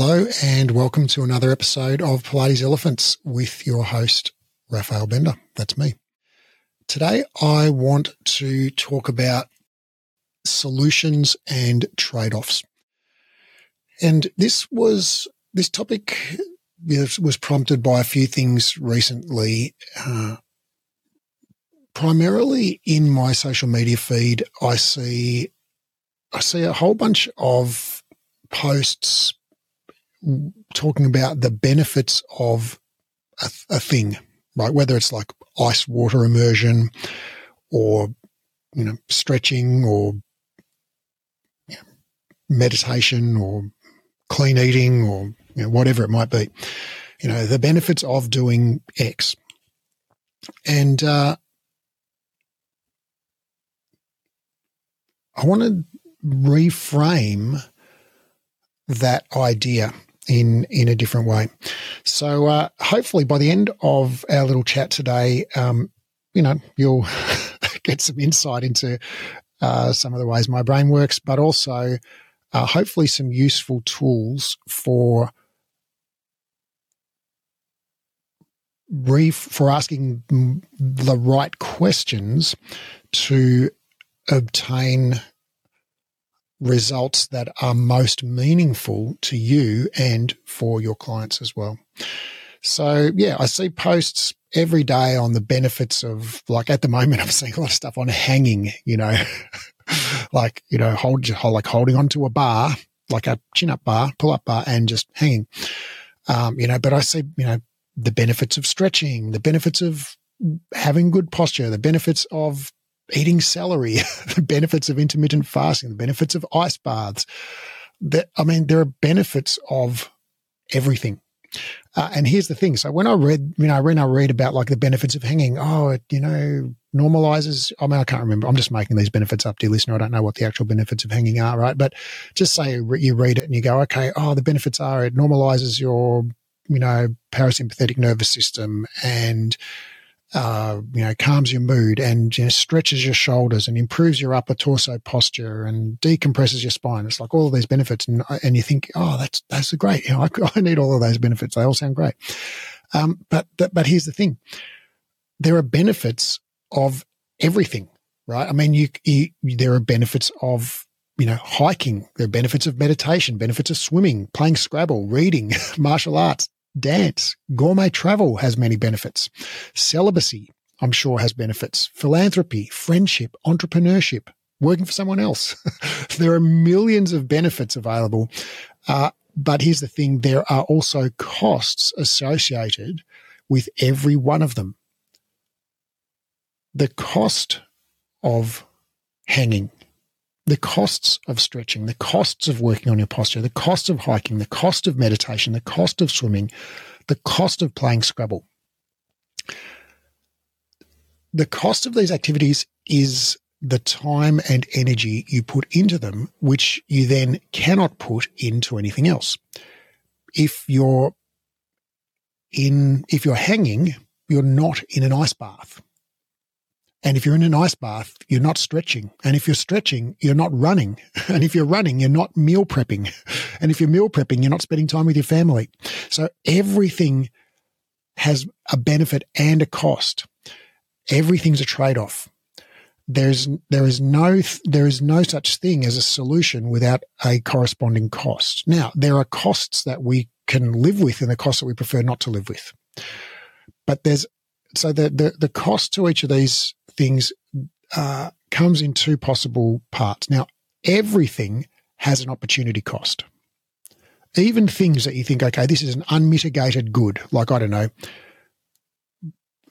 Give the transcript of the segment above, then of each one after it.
Hello, and welcome to another episode of Pilates Elephants with your host, Raphael Bender. That's me. Today, I want to talk about solutions and trade offs. And this was, this topic was prompted by a few things recently. Uh, primarily in my social media feed, I see, I see a whole bunch of posts talking about the benefits of a, a thing, right? Whether it's like ice water immersion or, you know, stretching or you know, meditation or clean eating or you know, whatever it might be. You know, the benefits of doing X. And uh, I want to reframe that idea in in a different way. So uh, hopefully by the end of our little chat today, um, you know you'll get some insight into uh, some of the ways my brain works, but also uh, hopefully some useful tools for brief for asking the right questions to obtain results that are most meaningful to you and for your clients as well. So yeah, I see posts every day on the benefits of like at the moment I'm seeing a lot of stuff on hanging, you know, like, you know, hold like holding onto a bar, like a chin up bar, pull up bar and just hanging. Um, you know, but I see, you know, the benefits of stretching, the benefits of having good posture, the benefits of eating celery, the benefits of intermittent fasting, the benefits of ice baths. That I mean, there are benefits of everything. Uh, and here's the thing. So when I read, you know, when I read about like the benefits of hanging, oh, it, you know, normalizes. I mean, I can't remember. I'm just making these benefits up, dear listener. I don't know what the actual benefits of hanging are, right? But just say you read it and you go, okay, oh, the benefits are it normalizes your, you know, parasympathetic nervous system and uh, you know, calms your mood and you know, stretches your shoulders and improves your upper torso posture and decompresses your spine. It's like all of these benefits, and and you think, oh, that's that's great. You know, I, I need all of those benefits. They all sound great. Um, but, but but here's the thing: there are benefits of everything, right? I mean, you, you there are benefits of you know, hiking, there are benefits of meditation, benefits of swimming, playing Scrabble, reading, martial arts, dance, gourmet travel has many benefits. Celibacy, I'm sure, has benefits. Philanthropy, friendship, entrepreneurship, working for someone else. there are millions of benefits available. Uh, but here's the thing there are also costs associated with every one of them. The cost of hanging the costs of stretching, the costs of working on your posture, the cost of hiking, the cost of meditation, the cost of swimming, the cost of playing Scrabble. The cost of these activities is the time and energy you put into them, which you then cannot put into anything else. If you're in, if you're hanging, you're not in an ice bath. And if you're in an ice bath, you're not stretching. And if you're stretching, you're not running. And if you're running, you're not meal prepping. And if you're meal prepping, you're not spending time with your family. So everything has a benefit and a cost. Everything's a trade off. There's, there is no, there is no such thing as a solution without a corresponding cost. Now, there are costs that we can live with and the costs that we prefer not to live with. But there's so the, the, the cost to each of these things uh, comes in two possible parts. Now, everything has an opportunity cost. Even things that you think, okay, this is an unmitigated good, like, I don't know,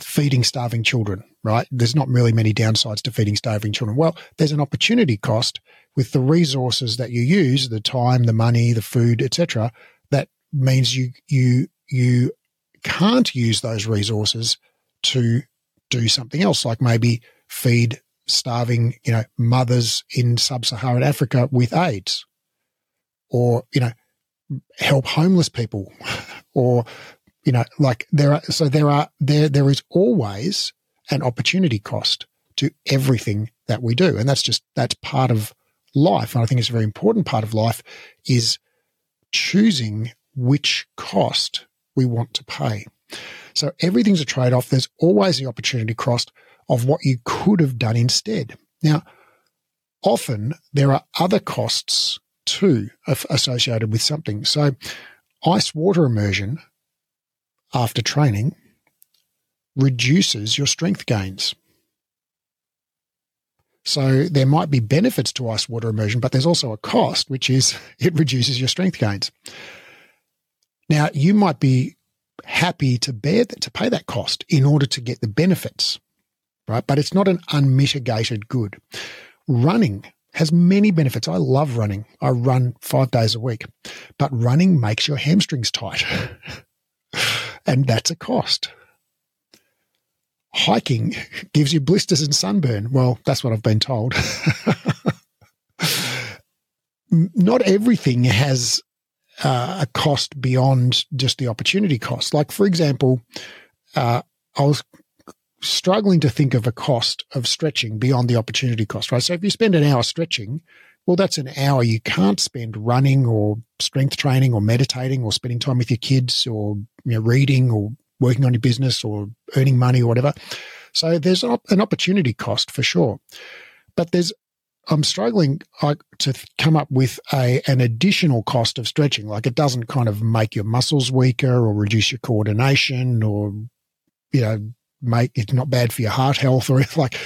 feeding starving children, right? There's not really many downsides to feeding starving children. Well, there's an opportunity cost with the resources that you use, the time, the money, the food, etc. That means you you you can't use those resources to do something else, like maybe feed starving, you know, mothers in sub-Saharan Africa with AIDS, or you know, help homeless people, or you know, like there are. So there are there there is always an opportunity cost to everything that we do, and that's just that's part of life. And I think it's a very important part of life is choosing which cost we want to pay. So everything's a trade off. There's always the opportunity cost of what you could have done instead. Now, often there are other costs too associated with something. So, ice water immersion after training reduces your strength gains. So there might be benefits to ice water immersion, but there's also a cost, which is it reduces your strength gains. Now you might be happy to bear that, to pay that cost in order to get the benefits, right? But it's not an unmitigated good. Running has many benefits. I love running. I run five days a week, but running makes your hamstrings tight. and that's a cost. Hiking gives you blisters and sunburn. Well, that's what I've been told. Not everything has uh, a cost beyond just the opportunity cost. Like, for example, uh, I was struggling to think of a cost of stretching beyond the opportunity cost, right? So if you spend an hour stretching, well, that's an hour you can't spend running or strength training or meditating or spending time with your kids or you know, reading or working on your business or earning money or whatever. So there's an opportunity cost for sure. But there's I'm struggling to come up with a an additional cost of stretching. Like it doesn't kind of make your muscles weaker or reduce your coordination or you know make it's not bad for your heart health or like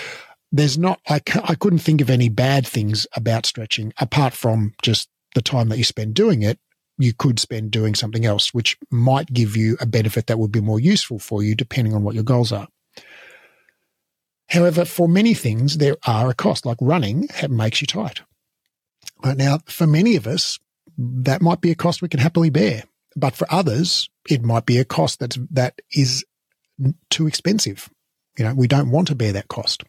there's not I I couldn't think of any bad things about stretching apart from just the time that you spend doing it. You could spend doing something else, which might give you a benefit that would be more useful for you, depending on what your goals are. However, for many things, there are a cost, like running makes you tight. Right now, for many of us, that might be a cost we can happily bear. But for others, it might be a cost that's, that is too expensive. You know, we don't want to bear that cost.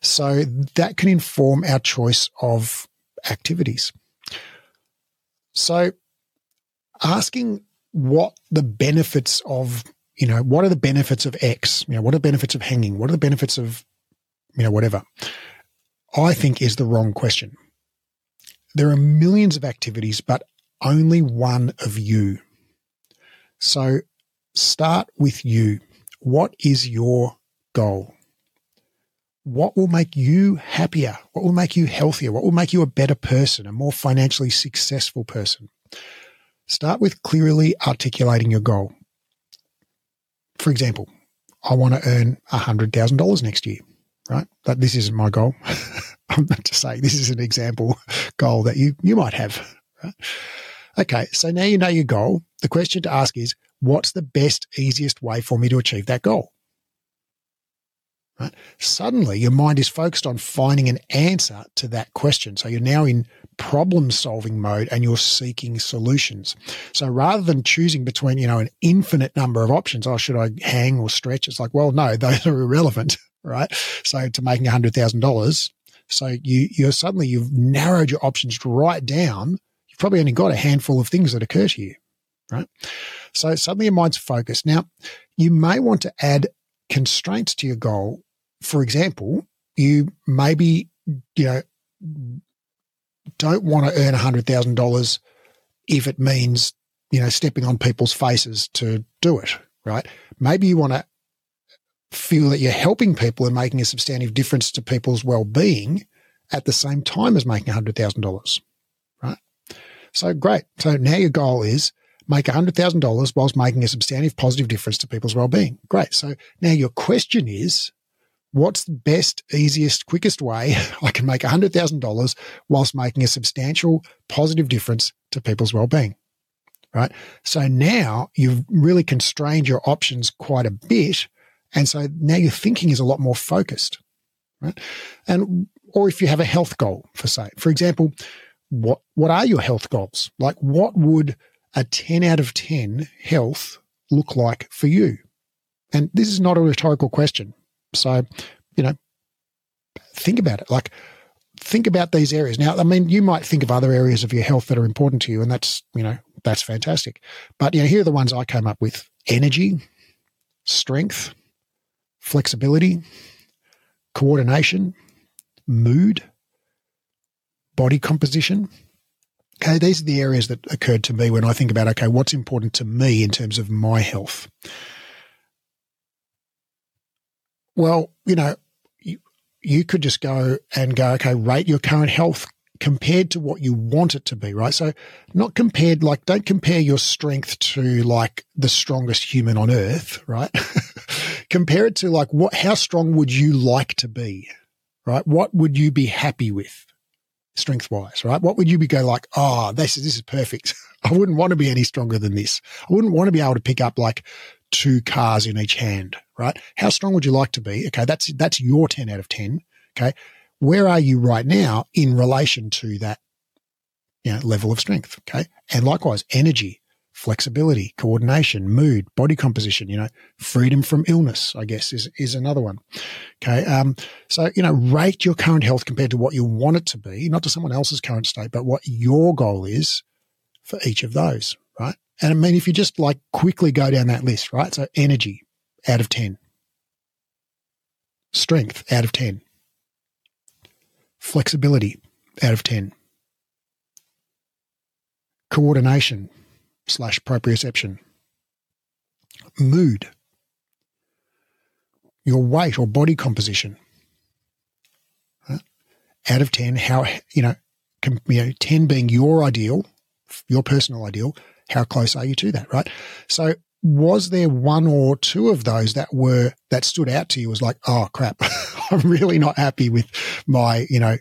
So that can inform our choice of activities. So asking what the benefits of you know, what are the benefits of X? You know, what are the benefits of hanging? What are the benefits of, you know, whatever? I think is the wrong question. There are millions of activities, but only one of you. So start with you. What is your goal? What will make you happier? What will make you healthier? What will make you a better person, a more financially successful person? Start with clearly articulating your goal for example, I want to earn $100,000 next year, right? But this isn't my goal. I'm not to say this is an example goal that you, you might have, right? Okay, so now you know your goal. The question to ask is, what's the best, easiest way for me to achieve that goal? Right? Suddenly, your mind is focused on finding an answer to that question. So you're now in problem solving mode and you're seeking solutions. So rather than choosing between, you know, an infinite number of options, oh, should I hang or stretch? It's like, well, no, those are irrelevant, right? So to making $100,000. So you, you're suddenly, you've narrowed your options right down. You've probably only got a handful of things that occur to you, right? So suddenly your mind's focused. Now, you may want to add constraints to your goal. For example, you maybe, you know, don't want to earn $100,000 if it means, you know, stepping on people's faces to do it, right? Maybe you want to feel that you're helping people and making a substantive difference to people's well-being at the same time as making $100,000, right? So great. So now your goal is make $100,000 whilst making a substantive positive difference to people's well-being. Great. So now your question is, what's the best, easiest, quickest way I can make $100,000 whilst making a substantial positive difference to people's well-being? Right. So now you've really constrained your options quite a bit. And so now your thinking is a lot more focused. Right. And, or if you have a health goal for say, for example, what, what are your health goals? Like what would a 10 out of 10 health look like for you? And this is not a rhetorical question. So, you know, think about it. Like, think about these areas. Now, I mean, you might think of other areas of your health that are important to you, and that's, you know, that's fantastic. But, you know, here are the ones I came up with energy, strength, flexibility, coordination, mood, body composition, Okay, these are the areas that occurred to me when I think about, okay, what's important to me in terms of my health? Well, you know, you, you could just go and go, okay, rate your current health compared to what you want it to be, right? So not compared, like don't compare your strength to like the strongest human on earth, right? compare it to like what, how strong would you like to be, right? What would you be happy with strength wise, right? What would you be go like, oh, this is, this is perfect. I wouldn't want to be any stronger than this. I wouldn't want to be able to pick up like two cars in each hand, right? How strong would you like to be? Okay. That's, that's your 10 out of 10. Okay where are you right now in relation to that you know, level of strength? Okay. And likewise, energy, flexibility, coordination, mood, body composition, you know, freedom from illness, I guess is, is another one. Okay. Um, so, you know, rate your current health compared to what you want it to be, not to someone else's current state, but what your goal is for each of those. Right. And I mean, if you just like quickly go down that list, right? So energy out of 10, strength out of 10, Flexibility out of 10. Coordination slash proprioception. Mood. Your weight or body composition. Out of 10, how, you know, you know, 10 being your ideal, your personal ideal, how close are you to that, right? So was there one or two of those that were that stood out to you as like, oh crap, I'm really not happy with my, you know,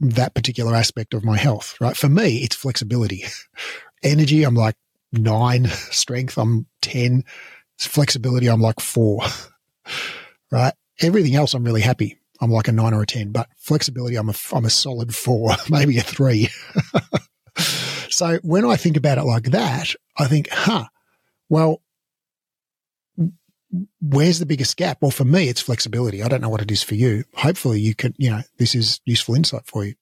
that particular aspect of my health, right? For me, it's flexibility. Energy, I'm like nine. Strength, I'm 10. Flexibility, I'm like four, right? Everything else, I'm really happy. I'm like a nine or a 10, but flexibility, I'm a, I'm a solid four, maybe a three. So when I think about it like that, I think, huh, well, where's the biggest gap? Well, for me, it's flexibility. I don't know what it is for you. Hopefully you can, you know, this is useful insight for you.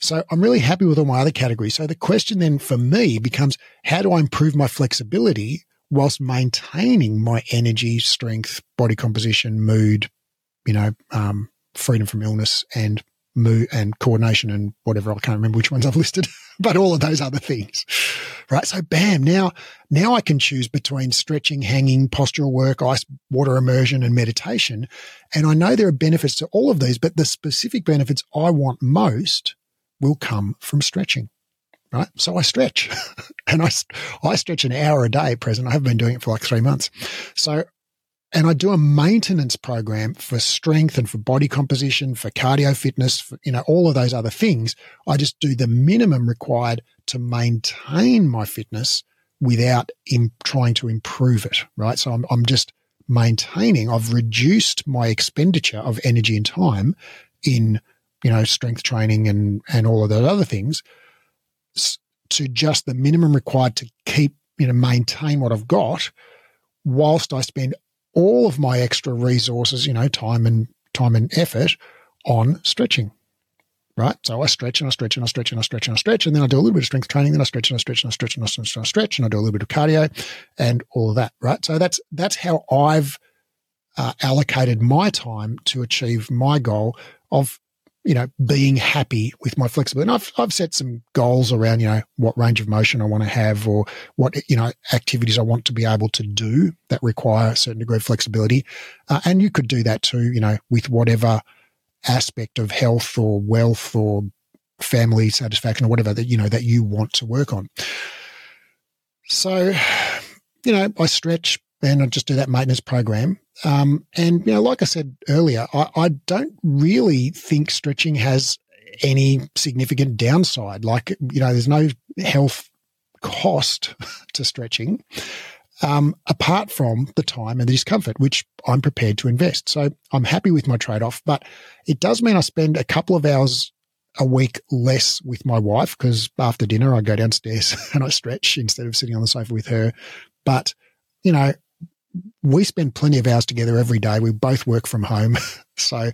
So I'm really happy with all my other categories. So the question then for me becomes, how do I improve my flexibility whilst maintaining my energy, strength, body composition, mood, you know, um, freedom from illness and mood and coordination and whatever. I can't remember which ones I've listed, but all of those other things. Right. So bam, now, now I can choose between stretching, hanging, postural work, ice water immersion and meditation. And I know there are benefits to all of these, but the specific benefits I want most will come from stretching. Right. So I stretch and I, I stretch an hour a day present. I have been doing it for like three months. So and I do a maintenance program for strength and for body composition, for cardio fitness, for, you know, all of those other things. I just do the minimum required to maintain my fitness without in trying to improve it. Right. So I'm, I'm just maintaining. I've reduced my expenditure of energy and time in, you know, strength training and, and all of those other things to just the minimum required to keep, you know, maintain what I've got whilst I spend all of my extra resources, you know, time and time and effort on stretching. Right. So I stretch and I stretch and I stretch and I stretch and I stretch. And then I do a little bit of strength training. Then I stretch and I stretch and I stretch and I stretch and I stretch and I do a little bit of cardio and all of that. Right. So that's, that's how I've uh, allocated my time to achieve my goal of you know, being happy with my flexibility. And I've, I've set some goals around, you know, what range of motion I want to have or what, you know, activities I want to be able to do that require a certain degree of flexibility. Uh, and you could do that too, you know, with whatever aspect of health or wealth or family satisfaction or whatever that, you know, that you want to work on. So, you know, I stretch and I just do that maintenance program um, and, you know, like I said earlier, I, I don't really think stretching has any significant downside. Like, you know, there's no health cost to stretching. Um, apart from the time and the discomfort, which I'm prepared to invest. So I'm happy with my trade off, but it does mean I spend a couple of hours a week less with my wife because after dinner I go downstairs and I stretch instead of sitting on the sofa with her. But, you know, we spend plenty of hours together every day. We both work from home. so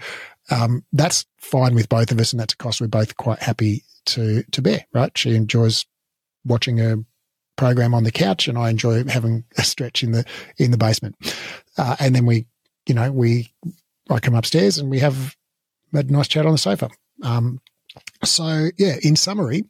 um, that's fine with both of us. And that's a cost we're both quite happy to, to bear, right? She enjoys watching a program on the couch and I enjoy having a stretch in the, in the basement. Uh, and then we, you know, we, I come upstairs and we have a nice chat on the sofa. Um, so yeah, in summary,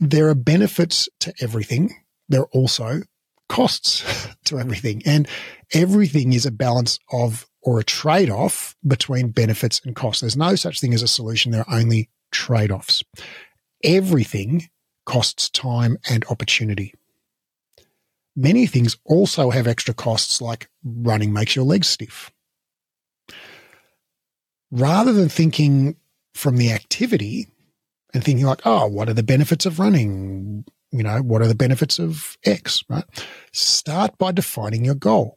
there are benefits to everything. There are also costs to everything. And everything is a balance of or a trade off between benefits and costs. There's no such thing as a solution. There are only trade offs. Everything costs time and opportunity. Many things also have extra costs, like running makes your legs stiff. Rather than thinking from the activity and thinking like, oh, what are the benefits of running? You know, what are the benefits of X, right? Start by defining your goal.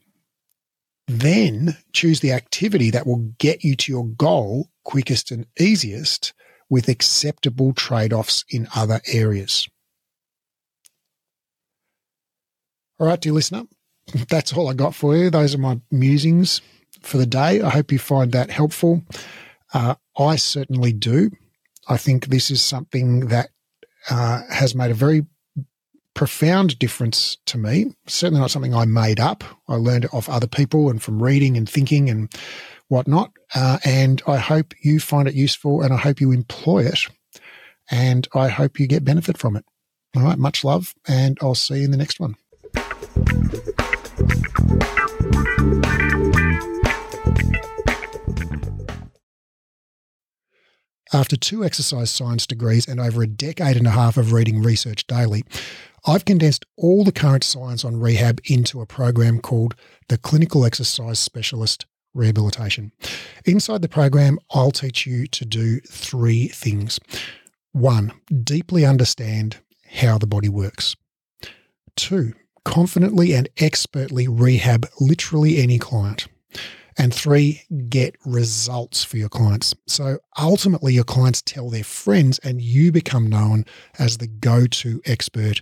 Then choose the activity that will get you to your goal quickest and easiest with acceptable trade offs in other areas. All right, dear listener, that's all I got for you. Those are my musings for the day. I hope you find that helpful. Uh, I certainly do. I think this is something that uh, has made a very profound difference to me. Certainly not something I made up. I learned it off other people and from reading and thinking and whatnot. Uh, and I hope you find it useful and I hope you employ it. And I hope you get benefit from it. All right. Much love. And I'll see you in the next one. After two exercise science degrees and over a decade and a half of reading research daily, I've condensed all the current science on rehab into a program called the Clinical Exercise Specialist Rehabilitation. Inside the program, I'll teach you to do three things. One, deeply understand how the body works. Two, confidently and expertly rehab literally any client. And three, get results for your clients. So ultimately, your clients tell their friends, and you become known as the go to expert